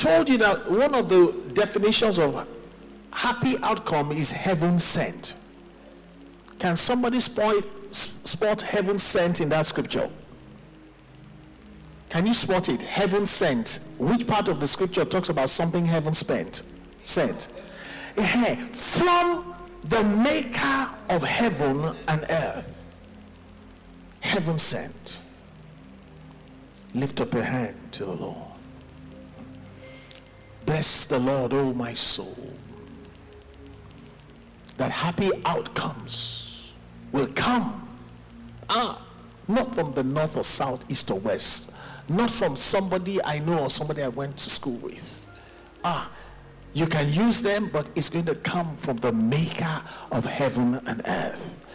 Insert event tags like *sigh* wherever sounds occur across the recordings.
told you that one of the definitions of happy outcome is heaven sent. Can somebody spot, spot heaven sent in that scripture? Can you spot it? Heaven sent. Which part of the scripture talks about something heaven spent? Sent. From the maker of heaven and earth. Heaven sent. Lift up your hand to the Lord. Bless the Lord, oh my soul. That happy outcomes will come. Ah, not from the north or south, east or west. Not from somebody I know or somebody I went to school with. Ah, you can use them, but it's going to come from the maker of heaven and earth.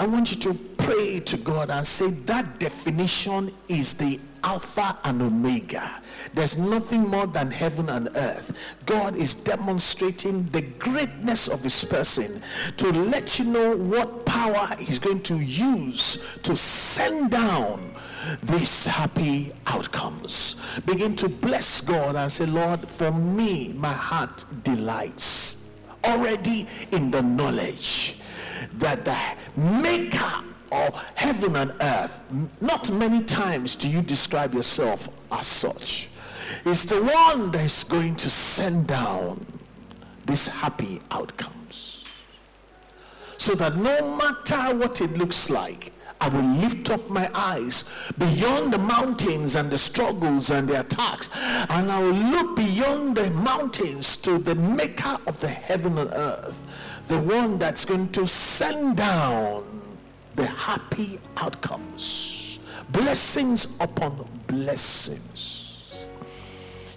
I want you to pray to God and say that definition is the Alpha and Omega. There's nothing more than heaven and earth. God is demonstrating the greatness of his person to let you know what power he's going to use to send down these happy outcomes. Begin to bless God and say, Lord, for me, my heart delights already in the knowledge that the maker of heaven and earth, not many times do you describe yourself as such, It's the one that is going to send down these happy outcomes. So that no matter what it looks like, I will lift up my eyes beyond the mountains and the struggles and the attacks. And I will look beyond the mountains to the maker of the heaven and earth, the one that's going to send down the happy outcomes. Blessings upon blessings.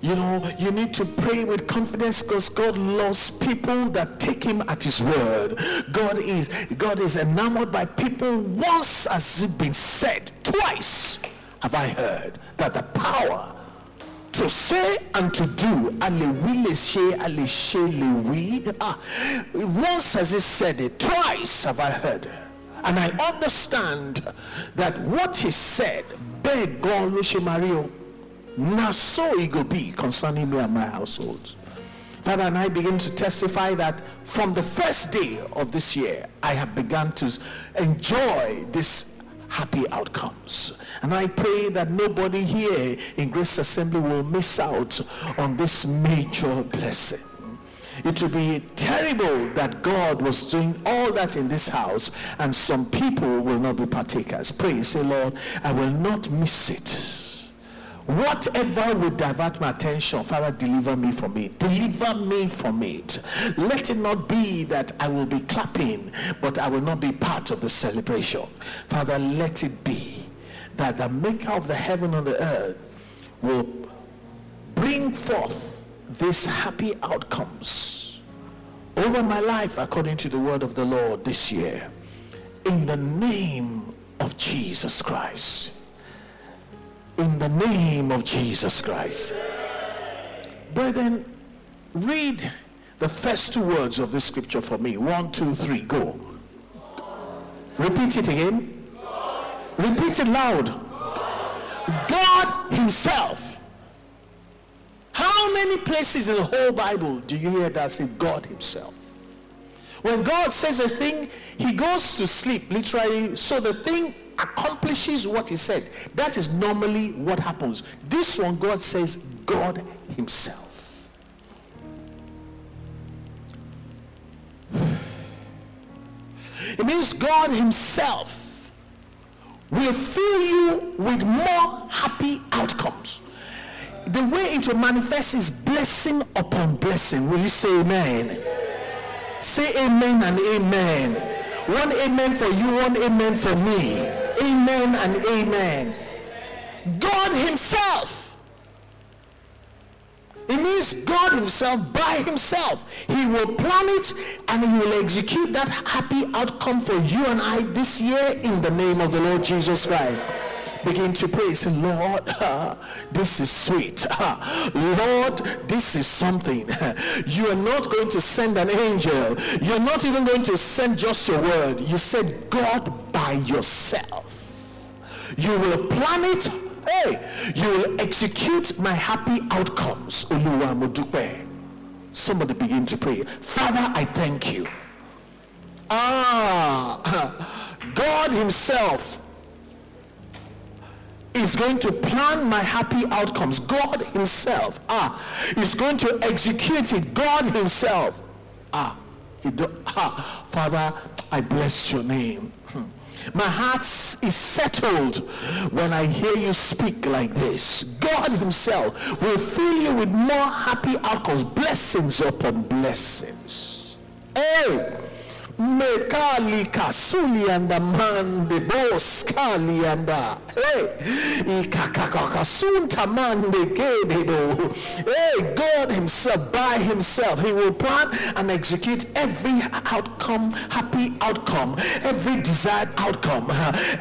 You know, you need to pray with confidence because God loves people that take him at his word. God is God is enamored by people once has it been said, twice have I heard that the power to say and to do ah, once has it said it twice have I heard and I understand that what he said beg God Mario now so it will be concerning me and my household. Father, and I begin to testify that from the first day of this year, I have begun to enjoy this happy outcomes. And I pray that nobody here in Grace Assembly will miss out on this major blessing. It would be terrible that God was doing all that in this house and some people will not be partakers. Pray, say, Lord, I will not miss it Whatever would divert my attention, Father, deliver me from it. Deliver me from it. Let it not be that I will be clapping, but I will not be part of the celebration. Father, let it be that the maker of the heaven and the earth will bring forth these happy outcomes over my life according to the word of the Lord this year. In the name of Jesus Christ in the name of Jesus Christ. Brethren, read the first two words of this scripture for me. One, two, three, go. Repeat it again. Repeat it loud. God Himself. How many places in the whole Bible do you hear that say God Himself? When God says a thing, He goes to sleep, literally, so the thing accomplishes what he said. That is normally what happens. This one, God says, God Himself. It means God Himself will fill you with more happy outcomes. The way it will manifest is blessing upon blessing. Will you say amen? Say amen and amen. One amen for you, one amen for me. Amen and amen. God Himself. It means God Himself by Himself. He will plan it and He will execute that happy outcome for you and I this year in the name of the Lord Jesus Christ. Begin to pray. Say, Lord, uh, *laughs* this is sweet. Uh, *laughs* Lord, this is something. *laughs* You are not going to send an angel. You're not even going to send just your word. You said God by yourself. You will plan it Hey, you will execute my happy outcomes. Somebody begin to pray. Father, I thank you. Ah, God Himself is going to plan my happy outcomes. God Himself, ah, is going to execute it. God Himself, ah, do, ah, Father, I bless your name. Hmm. My heart is settled when I hear you speak like this. God Himself will fill you with more happy outcomes, blessings upon blessings. Hey! Mekali kasuli anda mande bos kali anda. Hey, ikakakasunta mande kededo. Hey, God Himself by Himself, He will plan and execute every outcome, happy outcome, every desired outcome,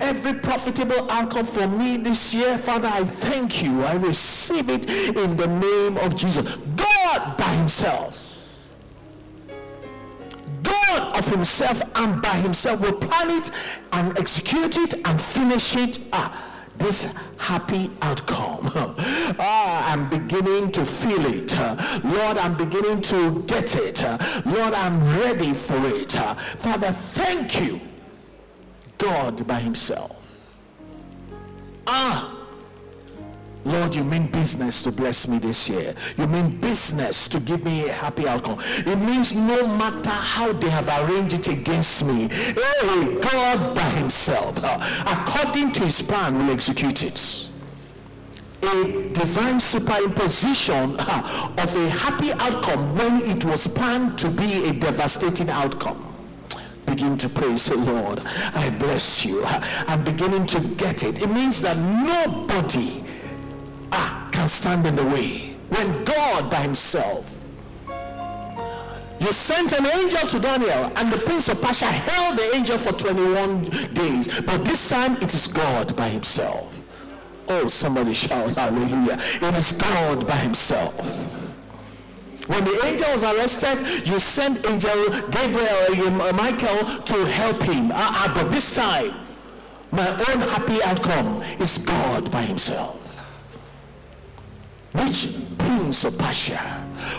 every profitable outcome for me this year. Father, I thank you. I receive it in the name of Jesus. God by Himself God of himself and by himself will plan it and execute it and finish it. Ah, this happy outcome. *laughs* ah, I'm beginning to feel it. Lord, I'm beginning to get it. Lord, I'm ready for it. Father, thank you. God by himself. Ah, Lord, you mean business to bless me this year. You mean business to give me a happy outcome. It means no matter how they have arranged it against me, hey, God by himself, uh, according to his plan, will execute it. A divine superimposition uh, of a happy outcome when it was planned to be a devastating outcome begin to praise the Lord. I bless you. I'm beginning to get it. It means that nobody can stand in the way. When God by himself you sent an angel to Daniel, and the prince of Persia held the angel for 21 days. But this time it is God by himself. Oh, somebody shout hallelujah. It is God by himself. When the angel was arrested, you sent angel Gabriel, uh, Michael to help him. Uh, uh, but this time, my own happy outcome is God by himself which prince of Persia,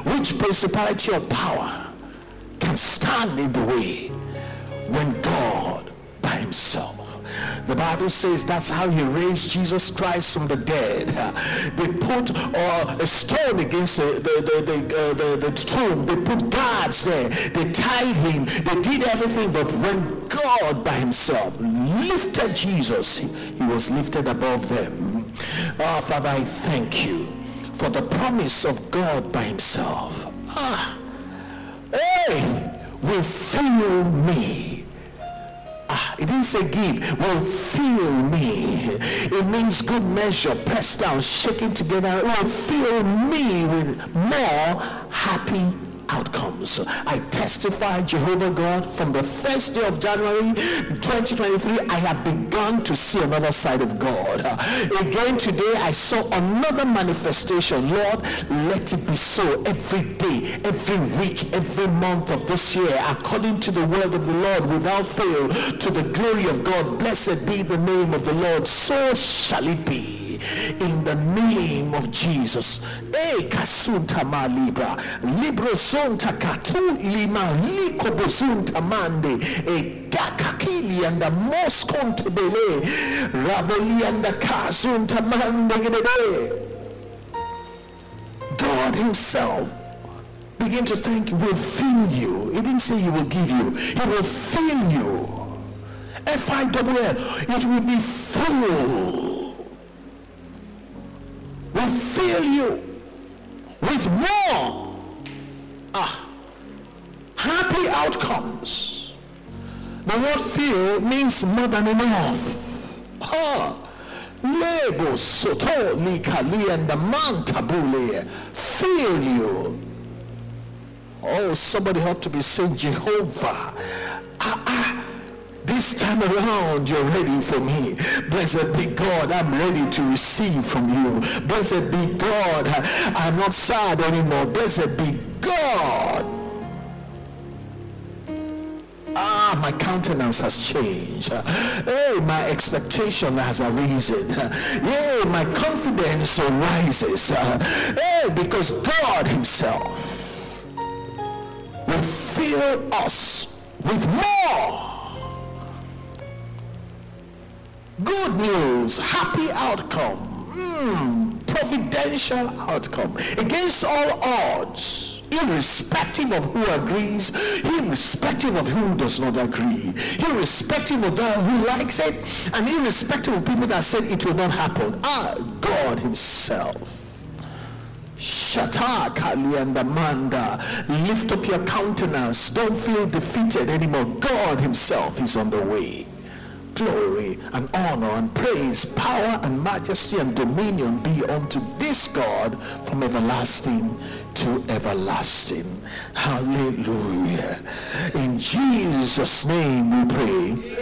which principality of power can stand in the way when God by himself the Bible says that's how he raised Jesus Christ from the dead. They put uh, a stone against the, the, the, uh, the, the tomb. They put guards there. They tied him. They did everything. But when God by himself lifted Jesus, he, he was lifted above them. Oh, Father, I thank you for the promise of God by himself. Ah, hey, will fill me. Ah, it didn't say give, will fill me. It means good measure, pressed down, shaking together. It will fill me with more happy outcomes. I testify, Jehovah God, from the first day of January 2023, I have begun to see another side of God. again today, I saw another manifestation. Lord, let it be so every day, every week, every month of this year, according to the word of the Lord, without fail, to the glory of God. Blessed be the name of the Lord. So shall it be in the name of Jesus. E kasunta ma libra, libro sonta katu lima liko bozunta mande, e gakakili anda moskonte bele, raboli anda kasunta mande. God himself begin to think will fill you. He didn't say he will give you. He will fill you. F-I-W-L. It will be full will fill you with more ah, happy outcomes. The word fill means more than enough. Ah, Lebo soto likali and the mantabule fill you. Oh, somebody ought to be saying Jehovah. Ah, ah, this time around, you're ready for me. Blessed be God, I'm ready to receive from you. Blessed be God, I'm not sad anymore. Blessed be God. Ah. my countenance has changed. Hey, my expectation has arisen. Hey, my confidence rises. Hey, because God Himself will fill us with more. Good news, happy outcome, mm, providential outcome against all odds irrespective of who agrees, irrespective of who does not agree, irrespective of that who likes it, and irrespective of people that said it will not happen. Ah, God Himself. Shata Kaliandamanda. Lift up your countenance. Don't feel defeated anymore. God Himself is on the way glory and honor and praise, power and majesty and dominion be unto this God from everlasting to everlasting. Hallelujah. In Jesus' name we pray.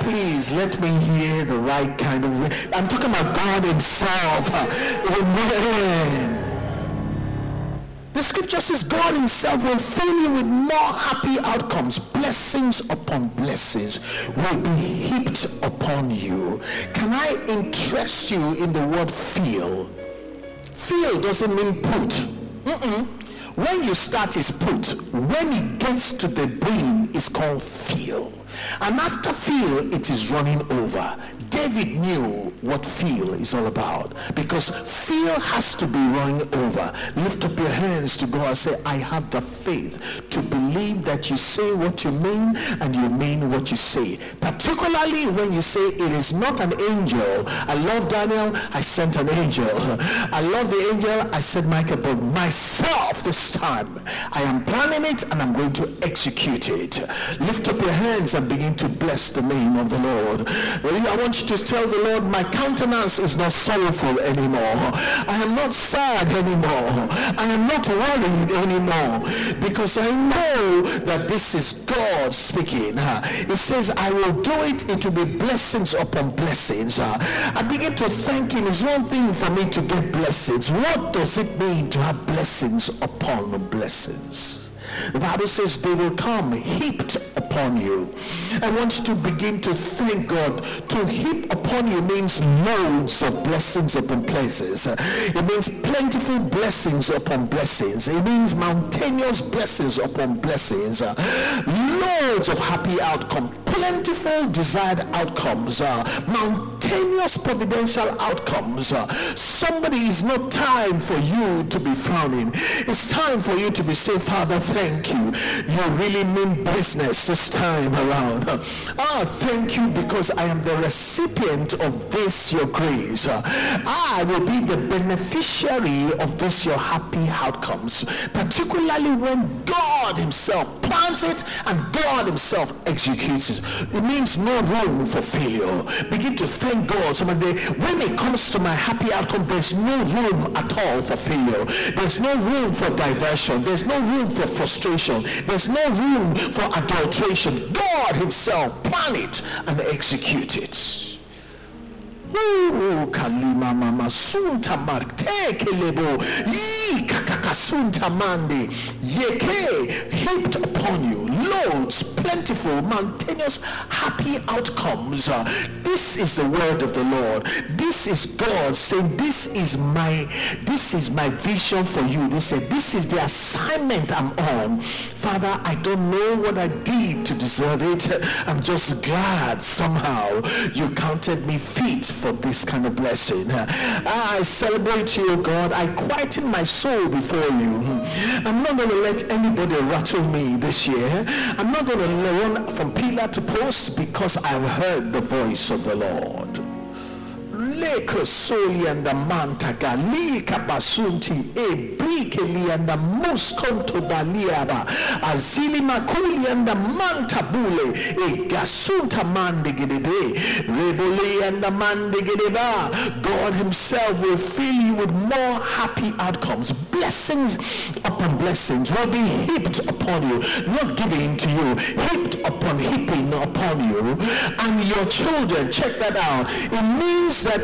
Please let me hear the right kind of. I'm talking about God Himself. Amen. The scripture says God Himself will fill you with more happy outcomes. Blessings upon blessings will be heaped upon you. Can I interest you in the word feel? Feel doesn't mean put. Mm-mm. When you start is put. When it gets to the brain, it's called feel. And after feel, it is running over. David knew what feel is all about because feel has to be running over. Lift up your hands to God and say, I have the faith to believe that you say what you mean and you mean what you say. Particularly when you say it is not an angel. I love Daniel, I sent an angel. *laughs* I love the angel, I sent Michael, but myself this time, I am planning it and I'm going to execute it. Lift up your hands and begin to bless the name of the Lord. I want you to tell the Lord, my countenance is not sorrowful anymore. I am not sad anymore. I am not worried anymore because I know that this is God speaking. It says, I will do it. It will be blessings upon blessings. I begin to thank him. It's one thing for me to get blessings. What does it mean to have blessings upon blessings? The Bible says they will come heaped upon you. I want you to begin to thank God. To heap upon you means loads of blessings upon places. It means plentiful blessings upon blessings. It means mountainous blessings upon blessings. Loads of happy outcome plentiful desired outcomes, uh, mountainous providential outcomes. Uh, somebody is not time for you to be frowning. It's time for you to be saying, Father, thank you. You really mean business this time around. Uh, *laughs* ah, thank you because I am the recipient of this your grace. Uh, I will be the beneficiary of this your happy outcomes, particularly when God himself plans it and God himself executes it. It means no room for failure. Begin to thank God. Somebody, when it comes to my happy outcome, there's no room at all for failure. There's no room for diversion. There's no room for frustration. There's no room for adulteration. God himself plan it and execute it. Ooh, kalima mama sunta marteke lebo. Kakakasunta mande. Yeke heaped upon you loads plentiful mountainous happy outcomes. Uh, this is the word of the lord. This is god saying this is my this is my vision for you. They said this is the assignment i'm on. Father i don't know what i did to deserve it. I'm just glad somehow you counted me fit for this kind of blessing. I celebrate you, God. I quieten my soul before you. I'm not going to let anybody rattle me this year. I'm not going to run from pillar to post because I've heard the voice of the Lord leke soli and the mantaga lika basunti e brike li and muskonto baliaba azili makuli and the mantabule e gasunta mandigidebe rebole and God himself will fill you with more happy outcomes. Blessings upon blessings will be heaped upon you not given to you heaped upon heaping upon you. And your children check that out. It means that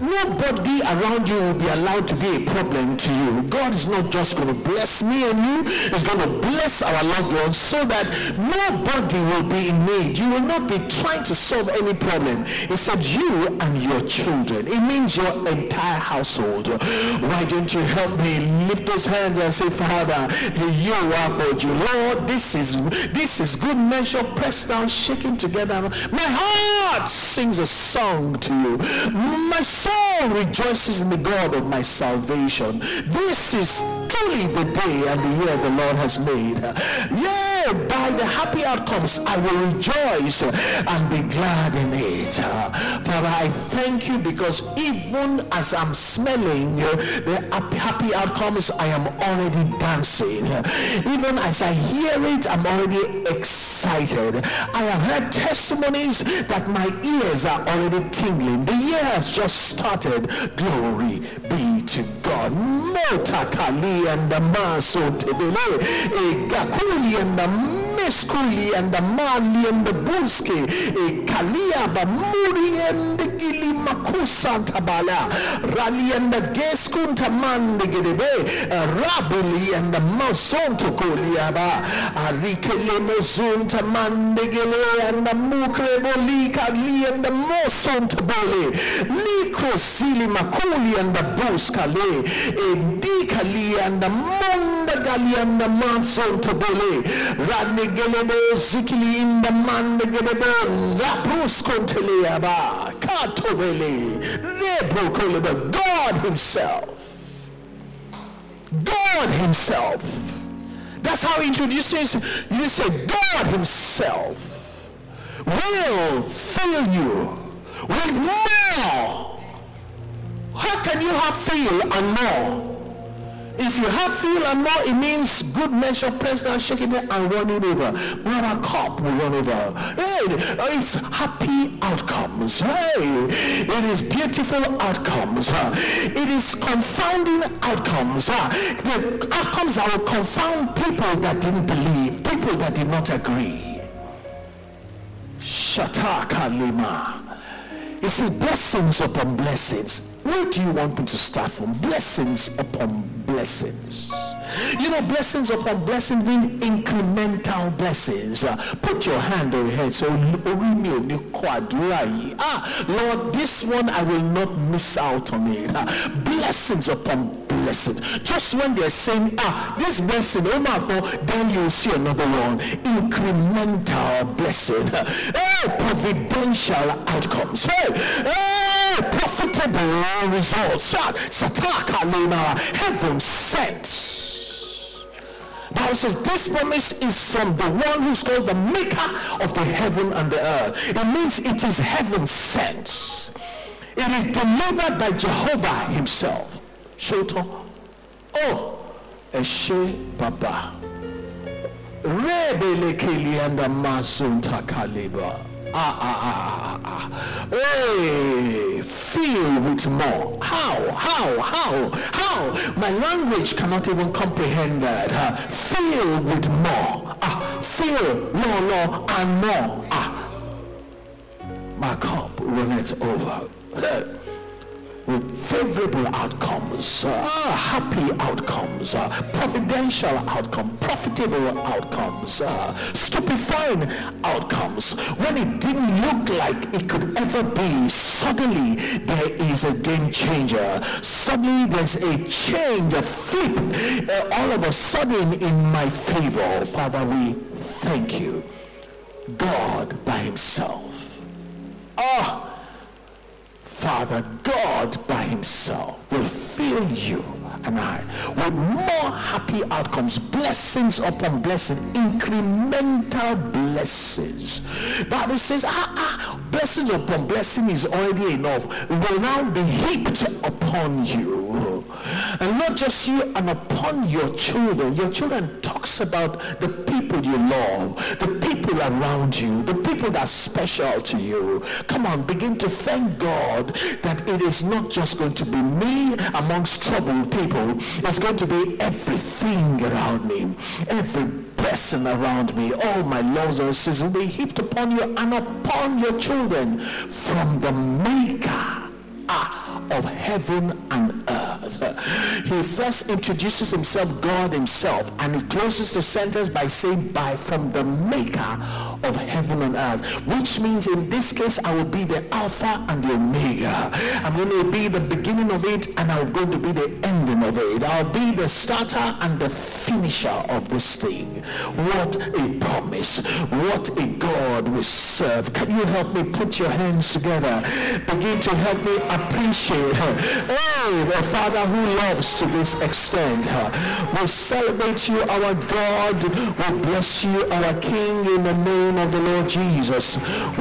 nobody around you will be allowed to be a problem to you. God is not just going to bless me and you, He's going to bless our loved ones so that nobody will be in need. You will not be trying to solve any problem. He said you and your children. It means your entire household. Why don't you help me lift those hands and say, Father, you are God. You Lord, this is this is good measure, pressed down, shaken together. My heart sings a song to you. My soul rejoices in the God of my salvation. This is truly the day and the year the Lord has made. Yeah, by the happy outcomes, I will rejoice and be glad in it. Father, I thank you because even as I'm smelling the happy outcomes, I am already dancing. Even as I hear it, I'm already excited. I have heard testimonies that my ears are already tingling. The year has just started. Glory be to God. Motakali and the maso tebele. Egakuli and meskuli and the mali and the buske. Ekalia bamuri and the gili makusanta bala. Rali and the geskunta mande gedebe. Rabuli and the masonto koliaba. Arikele mozunta mande gele and the mukre bolika li and the mosonta bole. Liko sili makuli and the buskale. Edikali and the monda gali and the masonta bole. Radne gelebo zikili in the mande gelebo. Rabrus konteleaba. Katobele. Nebo koleba. God himself. God himself. That's how he introduces you say God himself will fill you with more. How can you have fill and more? If you have fill and more, it means good measure, pressed down, shaking it and running over. But our cup will run over. Hey, it's happy outcomes. Hey, it is beautiful outcomes. It is confounding outcomes. The outcomes that will confound people that didn't believe, people that did not agree. Shataka Lima. It says blessings upon blessings. Where do you want me to start from? Blessings upon blessings. You know, blessings upon blessings mean incremental blessings. Uh, put your hand on your head. So, ah, Lord, this one I will not miss out on it. Uh, blessings upon blessings. Just when they're saying, ah, this blessing, oh my God, then you'll see another one. Incremental blessing. Hey, providential outcomes. Hey, hey, profitable results. Sataka heaven sent. Bible says this promise is from the one who's called the maker of the heaven and the earth. It means it is heaven sent. It is delivered by Jehovah himself. Shoto. Oh, Eshe Baba. Rebele Kilianda Mazunta Kaliba ah, ah, ah, ah, Hey, feel with more. How? How? How? How? My language cannot even comprehend that. Uh, feel with more. Ah, feel more, more, and more. Ah, my cup runneth over. Uh, with favorable outcomes, uh, happy outcomes, uh, providential outcomes, profitable outcomes, uh, stupefying outcomes. When it didn't look like it could ever be, suddenly there is a game changer. Suddenly there's a change, a flip, uh, all of a sudden in my favor. Father, we thank you. God by himself. Ah. Father God by himself will fill you and I with more happy outcomes, blessings upon blessings, incremental blessings. Bible says, ah, ah, blessings upon blessing is already enough. Will now be heaped upon you. And not just you and upon your children. Your children talks about the people you love, the people around you, the people that are special to you. Come on, begin to thank God that it is not just going to be me amongst troubled people. It's going to be everything around me. Every person around me, all my laws and sins will be heaped upon you and upon your children from the maker ah, of heaven and earth. *laughs* He first introduces himself, God himself, and he closes the sentence by saying, by from the maker of heaven and earth, which means in this case, I will be the Alpha and the Omega. I'm going to be the beginning of it and I'm going to be the ending of it. I'll be the starter and the finisher of this thing. What a promise. What a God we serve. Can you help me put your hands together? Begin to help me appreciate. Hey, the Father who loves to this extent. We celebrate you, our God. We bless you, our King, in the name of the Lord Jesus.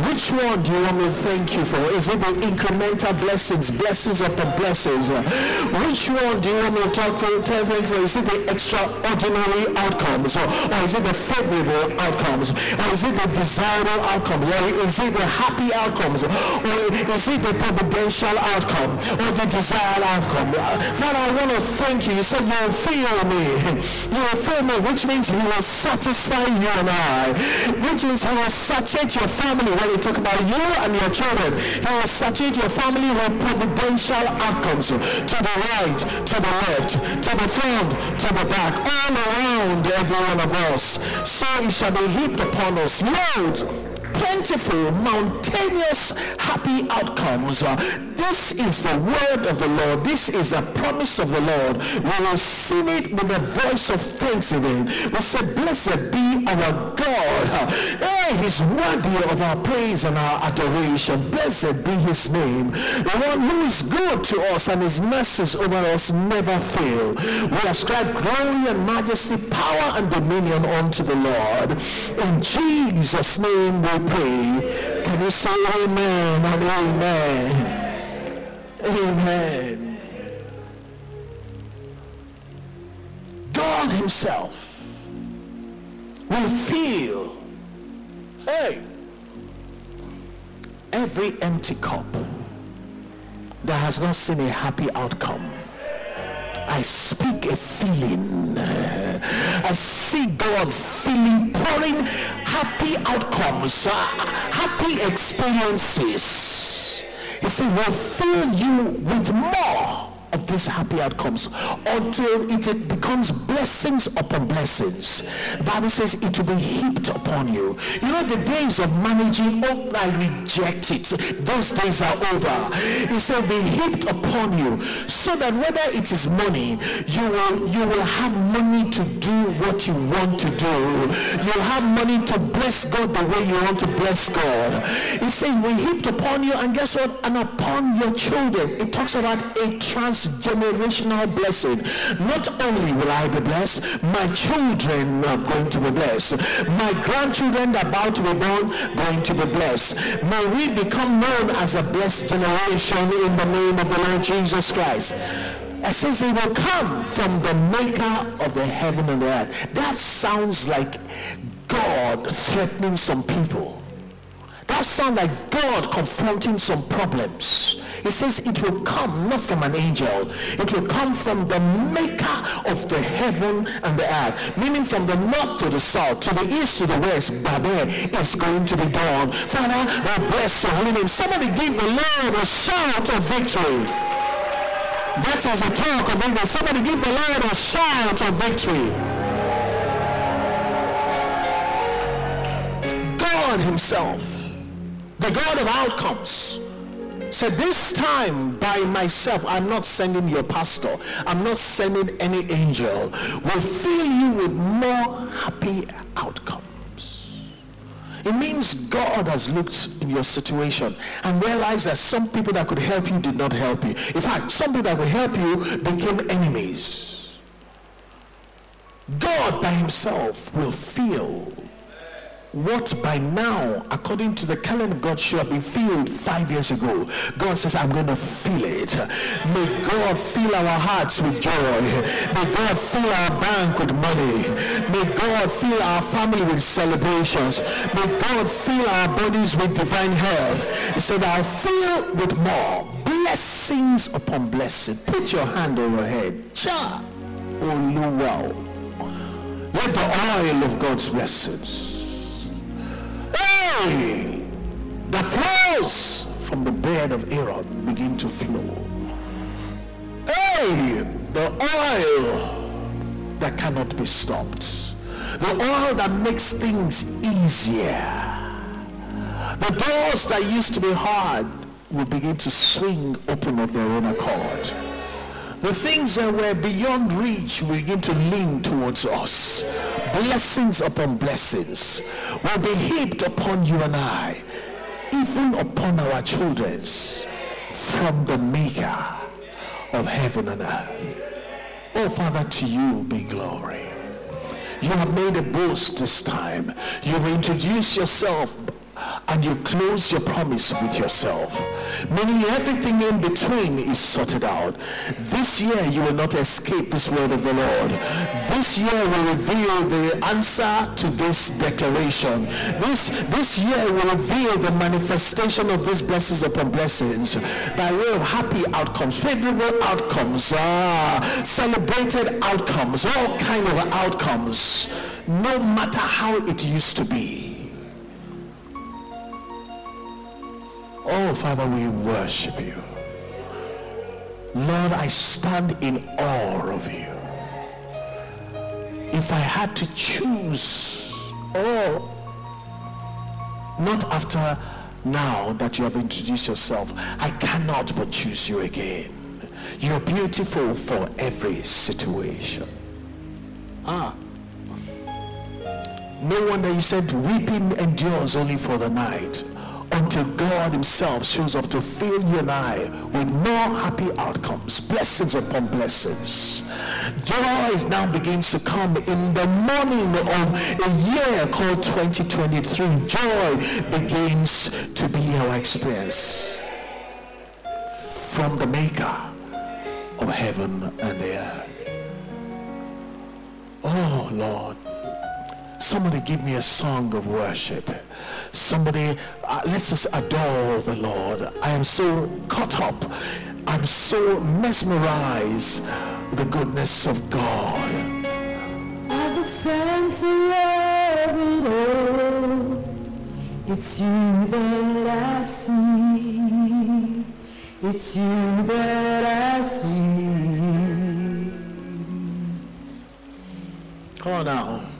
Which one do you want me to thank you for? Is it the incremental blessings, blessings of the blessings? Which one do you want me to talk for, tell thank for? Is it the extraordinary outcomes? Or, or is it the favorable outcomes? Or is it the desirable outcomes? Or is it the happy outcomes? Or is it the providential outcome? Or the desired outcome? Father, I want to thank you. You said you will feel me. You will feel me, which means he will satisfy you and I. Which means he will saturate your family when you talk about you and your children. He will saturate your family with providential outcomes to the right, to the left, to the front, to the back, all around every one of us. So it shall be heaped upon us loads plentiful, mountainous, happy outcomes. This is the word of the Lord. This is a promise of the Lord. We will sing it with the voice of thanksgiving. We say, Blessed be our God. Uh, he's worthy of our praise and our adoration. Blessed be his name. The one who is good to us and his mercies over us never fail. We ascribe glory and majesty, power and dominion unto the Lord. In Jesus' name we pray. Can you say amen and amen? Amen. God himself will feel, hey, every empty cup that has not seen a happy outcome I speak a feeling. I see God feeling, pouring happy outcomes, uh, happy experiences. He said, will fill you with more these happy outcomes until it becomes blessings upon blessings. The Bible says it will be heaped upon you. You know, the days of managing, oh, I reject it. Those days are over. He said, be heaped upon you so that whether it is money, you will, you will have money to do what you want to do. You'll have money to bless God the way you want to bless God. He said, we heaped upon you, and guess what? And upon your children. It talks about a trans generational blessing. Not only will I be blessed, my children are going to be blessed. My grandchildren about to be born going to be blessed. May we become known as a blessed generation in the name of the Lord Jesus Christ. It says it will come from the maker of the heaven and the earth. That sounds like God threatening some people. That sounds like God confronting some problems. He says it will come not from an angel. It will come from the maker of the heaven and the earth. Meaning from the north to the south, to the east to the west, Babel is going to be done. Father, I bless your holy name. Somebody give the Lord a shout of victory. That is a talk of victory. Somebody give the Lord a shout of victory. God himself, the God of outcomes, said, This time by myself, I'm not sending your pastor, I'm not sending any angel, will fill you with more happy outcomes. It means God has looked in your situation and realized that some people that could help you did not help you. In fact, some people that could help you became enemies. God by himself will fill what by now, according to the calendar of God, should have been filled five years ago. God says, I'm going to fill it. May God fill our hearts with joy. May God fill our bank with money. May God fill our family with celebrations. May God fill our bodies with divine health. He said, I'll fill with more blessings upon blessings. Put your hand on your head. Cha. Wow. Let the oil of God's blessings Hey! The flows from the bed of Aaron begin to flow. Hey, the oil that cannot be stopped. The oil that makes things easier. The doors that used to be hard will begin to swing open of their own accord. The things that were beyond reach will begin to lean towards us. Blessings upon blessings will be heaped upon you and I, even upon our children's, from the Maker of heaven and earth. Oh, Father, to you be glory. You have made a boast this time. You've introduced yourself and you close your promise with yourself. Meaning everything in between is sorted out. This year you will not escape this word of the Lord. This year will reveal the answer to this declaration. This, this year will reveal the manifestation of these blessings upon blessings by way of happy outcomes, favorable outcomes, ah, celebrated outcomes, all kind of outcomes, no matter how it used to be. Oh, Father, we worship you. Lord, I stand in awe of you. If I had to choose, oh, not after now that you have introduced yourself, I cannot but choose you again. You're beautiful for every situation. Ah. No wonder you said weeping endures only for the night until God Himself shows up to fill you and I with more happy outcomes, blessings upon blessings. Joy now begins to come in the morning of a year called 2023. Joy begins to be our experience from the Maker of heaven and the earth. Oh Lord, somebody give me a song of worship. Somebody, uh, let's just adore the Lord. I am so caught up. I'm so mesmerized the goodness of God. At the center of it all, it's you that I see. It's you that I see. Come on now.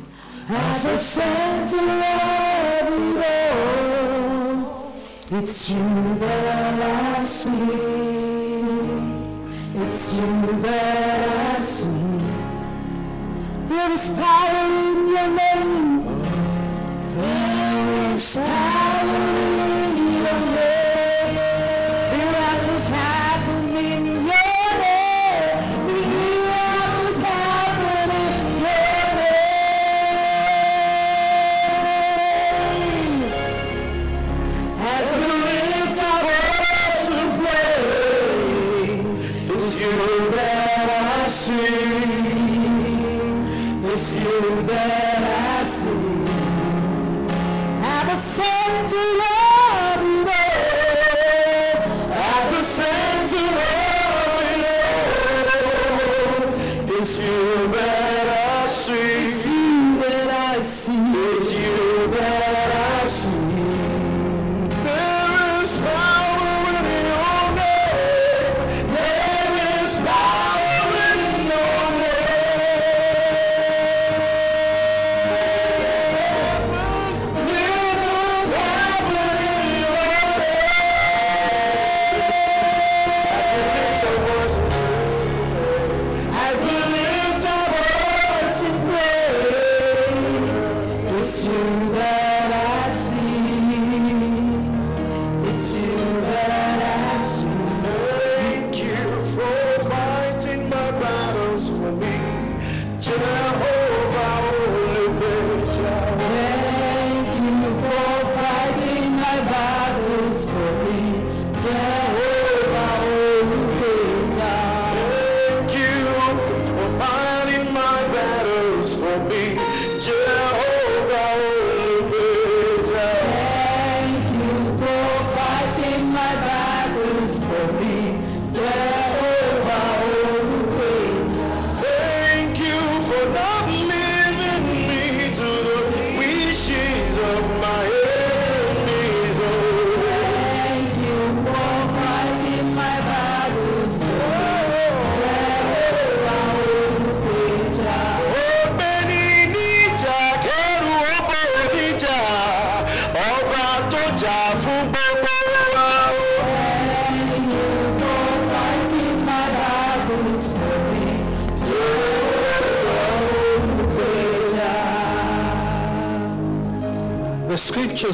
At the center of it all, it's you that I see. It's you that I see. There is power in your name. There is power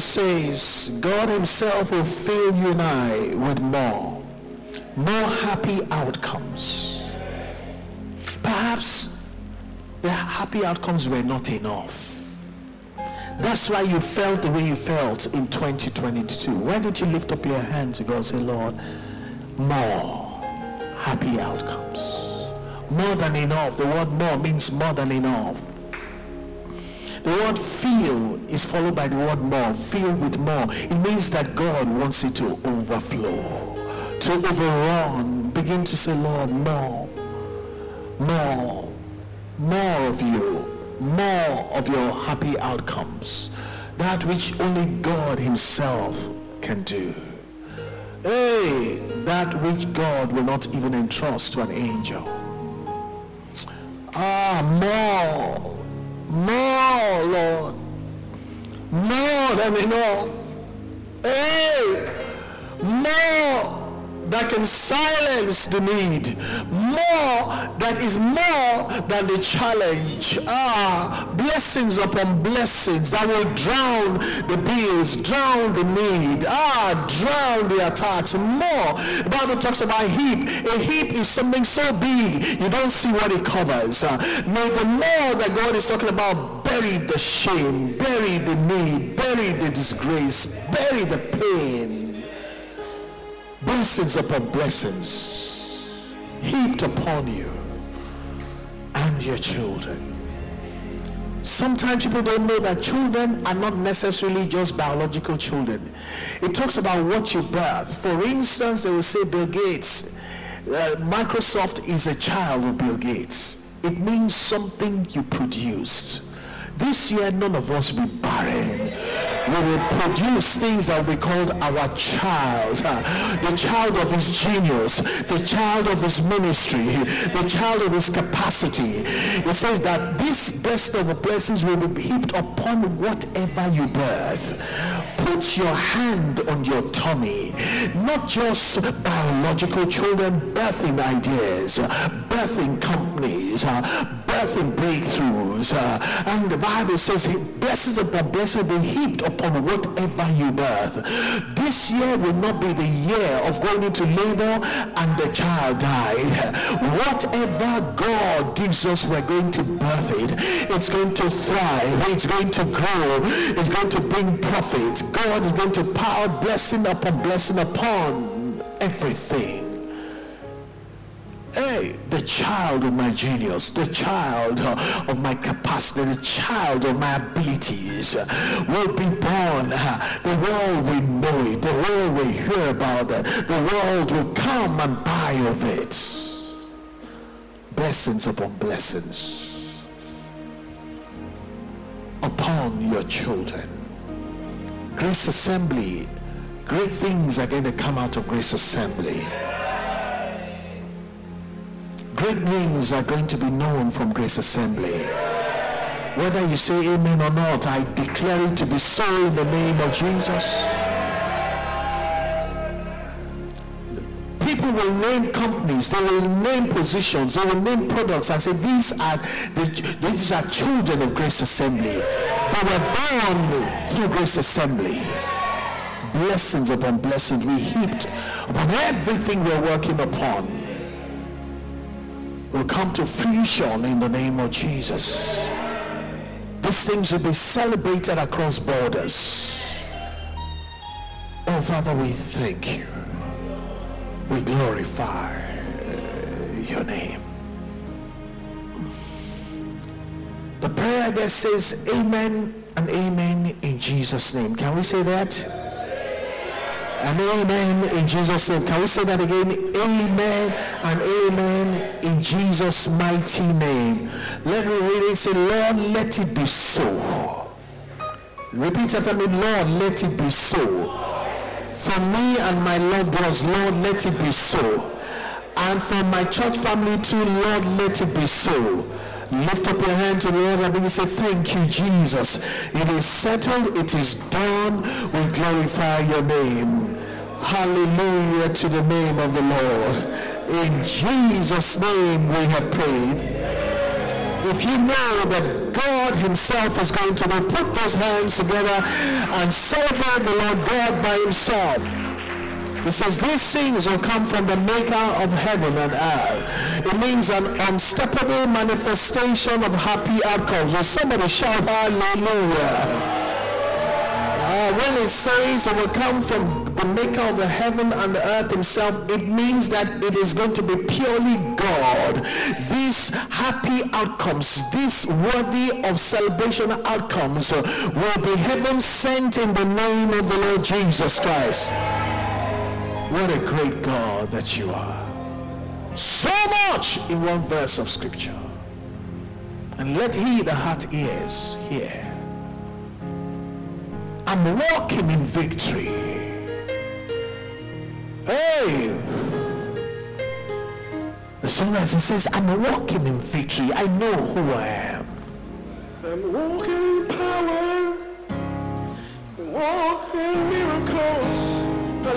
scripture says God Himself will fill you and I with more, more happy outcomes. Perhaps the happy outcomes were not enough. That's why you felt the way you felt in 2022. Why did you lift up your hand to God and say, Lord, more happy outcomes? More than enough. The word more means more than enough. The word fill is followed by the word more. Fill with more. It means that God wants it to overflow, to overrun. Begin to say, Lord, more, more, more of you more of your happy outcomes. That which only God Himself can do. Hey, that which God will not even entrust to an angel. Ah, more, more, Lord, more than enough. Hey, more that can silence the need. More that is more than the challenge. Ah, blessings upon blessings that will drown the bills, drown the need. Ah, drown the attacks. More. The Bible talks about heap. A heap is something so big you don't see what it covers. Uh, may the more that God is talking about bury the shame, bury the need, bury the disgrace, bury the pain blessings upon blessings heaped upon you and your children. Sometimes people don't know that children are not necessarily just biological children. It talks about what you birth. For instance, they will say Bill Gates, uh, Microsoft is a child of Bill Gates. It means something you produced. This year, none of us will be barren. We will produce things that we called our child. The child of his genius, the child of his ministry, the child of his capacity. It says that this best of blessings will be heaped upon whatever you birth. Put your hand on your tummy. Not just biological children, birthing ideas, birthing companies, uh, birthing breakthroughs. Uh, and the Bible says blessings upon blessings will be heaped upon whatever you birth. This year will not be the year of going into labor and the child died. Whatever God gives us, we're going to birth it. It's going to thrive. It's going to grow. It's going to bring profit. God is going to power blessing upon blessing upon everything. Hey, the child of my genius, the child of my capacity, the child of my abilities will be born. The world will know it. The world will hear about it. The world will come and buy of it. Blessings upon blessings upon your children. Grace Assembly, great things are going to come out of Grace Assembly. Great names are going to be known from Grace Assembly. Whether you say amen or not, I declare it to be so in the name of Jesus. People will name companies, they will name positions, they will name products and say these are the, these are children of Grace Assembly. They were born through Grace Assembly. Blessings upon blessings we heaped upon everything we're working upon will come to fruition in the name of Jesus. These things will be celebrated across borders. Oh, Father, we thank you. We glorify your name. Prayer that says amen and amen in Jesus' name. Can we say that? and amen in Jesus' name. Can we say that again? Amen and amen in Jesus' mighty name. Let me read it. Say, Lord, let it be so. Repeat after me, Lord, let it be so. For me and my loved ones, Lord, let it be so. And for my church family too, Lord, let it be so. Lift up your hand to the Lord and begin to say, Thank you, Jesus. It is settled, it is done. We glorify your name. Hallelujah to the name of the Lord. In Jesus' name we have prayed. if you know that God Himself is going to put those hands together and celebrate the Lord God by Himself. He says these things will come from the maker of heaven and earth. It means an unstoppable manifestation of happy outcomes. Will somebody shout hallelujah? Uh, when it says it will come from the maker of the heaven and the earth himself, it means that it is going to be purely God. These happy outcomes, these worthy of celebration outcomes will be heaven sent in the name of the Lord Jesus Christ. What a great God that you are. So much in one verse of scripture. And let he the heart ears hear. I'm walking in victory. Hey! The songwriter says, I'm walking in victory. I know who I am. I'm walking in power, walking in miracles. I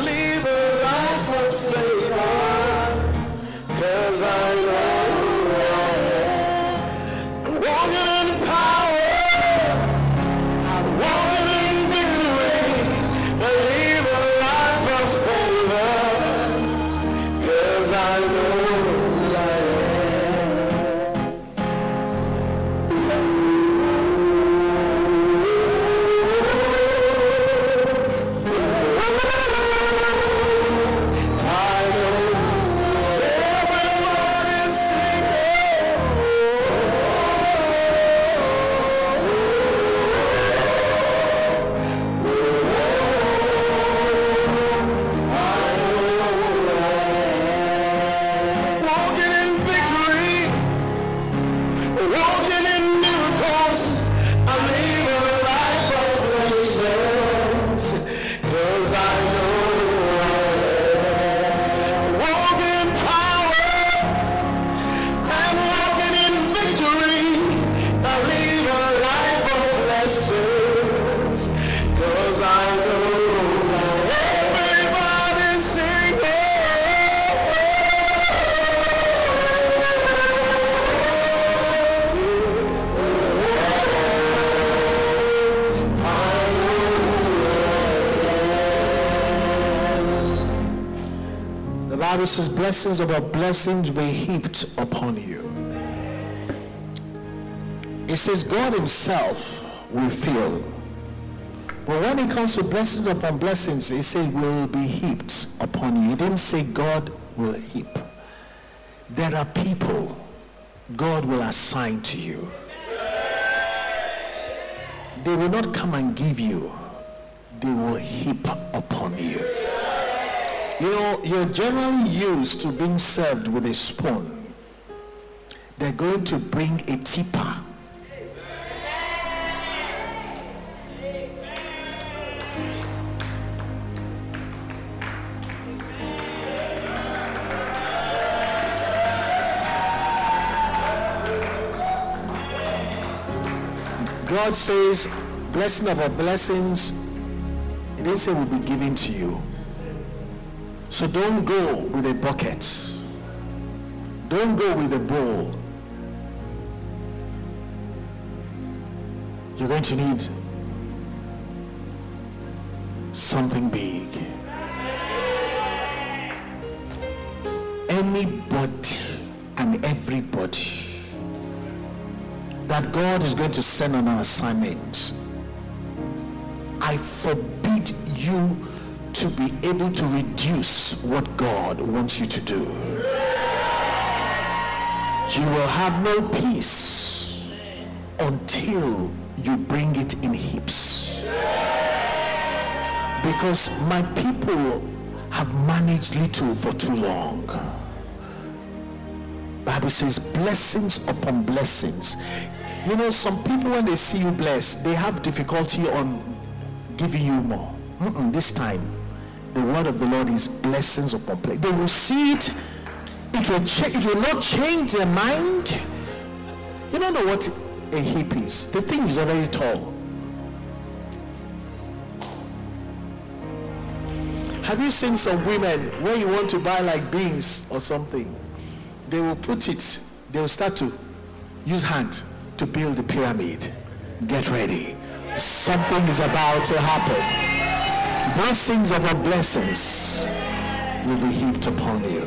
Bible says, blessings over blessings were heaped upon you. It says, God Himself will fill. But when it comes to blessings upon blessings, it says, will be heaped upon you. It didn't say God will heap. There are people God will assign to you. They will not come and give you, they will heap upon you. You know, you're generally used to being served with a spoon. They're going to bring a tipper. God says, blessing of our blessings, it didn't will be given to you. So don't go with a bucket. Don't go with a bowl. You're going to need something big. Anybody and everybody that God is going to send on an assignment, I forbid you to be able to reduce what God wants you to do. You will have no peace until you bring it in heaps. Because my people have managed little for too long. Bible says blessings upon blessings. You know, some people when they see you blessed, they have difficulty on giving you more. Mm-mm, this time, the word of the Lord is blessings upon blessings. They will see it. It will, cha- it will not change their mind. You don't know what a heap is. The thing is already tall. Have you seen some women when you want to buy like beans or something? They will put it, they will start to Use hand to build the pyramid. Get ready. Something is about to happen. Blessings upon blessings will be heaped upon you.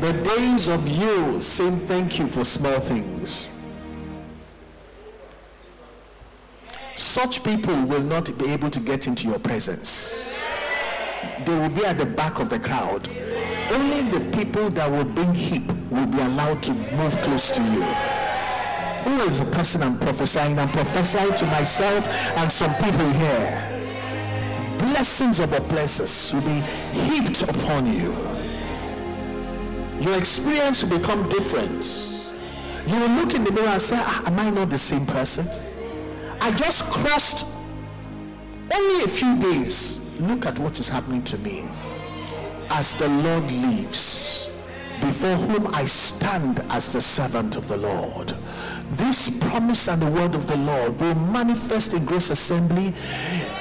The days of you saying thank you for small things. Such people will not be able to get into your presence. They will be at the back of the crowd. Only the people that will bring heap will be allowed to move close to you. Who is the person I'm prophesying? I'm prophesying to myself and some people here. Blessings of upon blessings will be heaped upon you. Your experience will become different. You will look in the mirror and say, "Ah, Am I not the same person? I just crossed only a few days. Look at what is happening to me. As the Lord lives, before whom I stand as the servant of the Lord. This promise and the word of the Lord will manifest in Grace Assembly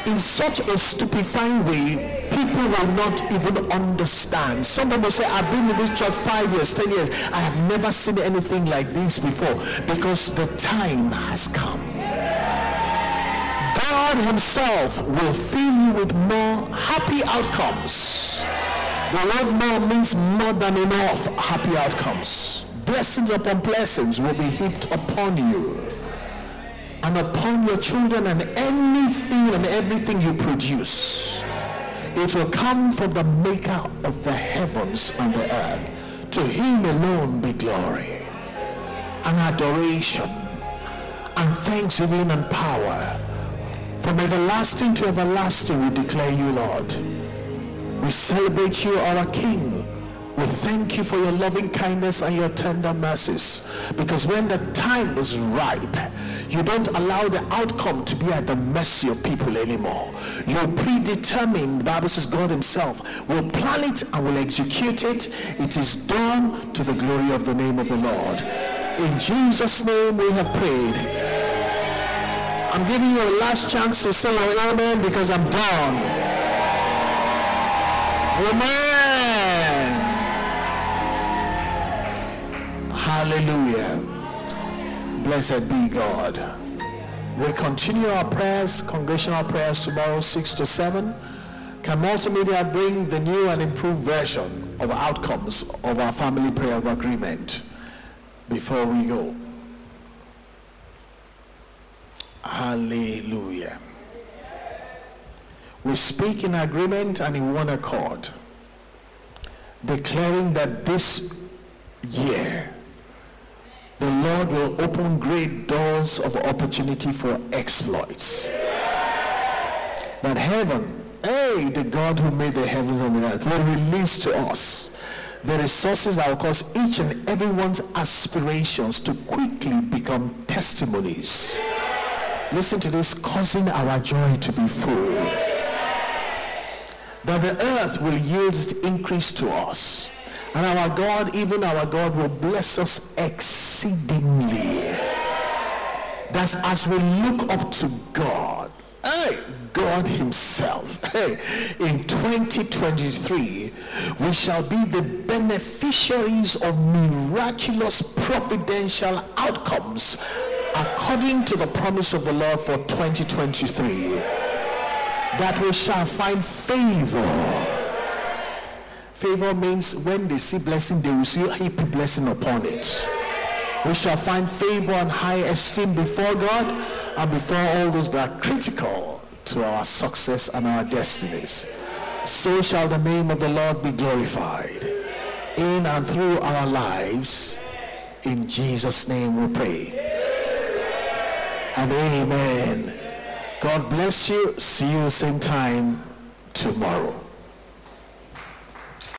in such a stupefying way, people will not even understand. Somebody will say, I've been in this church five years, ten years. I have never seen anything like this before because the time has come. God Himself will fill you with more happy outcomes. The word more means more than enough happy outcomes. Blessings upon blessings will be heaped upon you and upon your children and anything and everything you produce. It will come from the maker of the heavens and the earth. To him alone be glory and adoration and thanksgiving and power. From everlasting to everlasting, we declare you, Lord. We celebrate you, our King. We thank you for your loving kindness and your tender mercies. Because when the time is ripe, you don't allow the outcome to be at the mercy of people anymore. You're predetermined. The Bible says God Himself will plan it and will execute it. It is done to the glory of the name of the Lord. In Jesus' name we have prayed. I'm giving you a last chance to say amen because I'm done. Amen. Hallelujah. Blessed be God. We continue our prayers, congregational prayers tomorrow, 6 to 7. Can multimedia bring the new and improved version of outcomes of our family prayer of agreement before we go? Hallelujah. We speak in agreement and in one accord, declaring that this year the Lord will open great doors of opportunity for exploits. That heaven, hey, the God who made the heavens and the earth, will release to us the resources that will cause each and everyone's aspirations to quickly become testimonies. Listen to this, causing our joy to be full. That the earth will yield its increase to us. And our God, even our God, will bless us exceedingly. That's as we look up to God. Hey, God Himself. Hey, in 2023, we shall be the beneficiaries of miraculous providential outcomes according to the promise of the Lord for 2023. That we shall find favor. Favor means when they see blessing, they will see a heap blessing upon it. We shall find favor and high esteem before God and before all those that are critical to our success and our destinies. So shall the name of the Lord be glorified in and through our lives. In Jesus' name we pray. And amen. God bless you. See you same time tomorrow.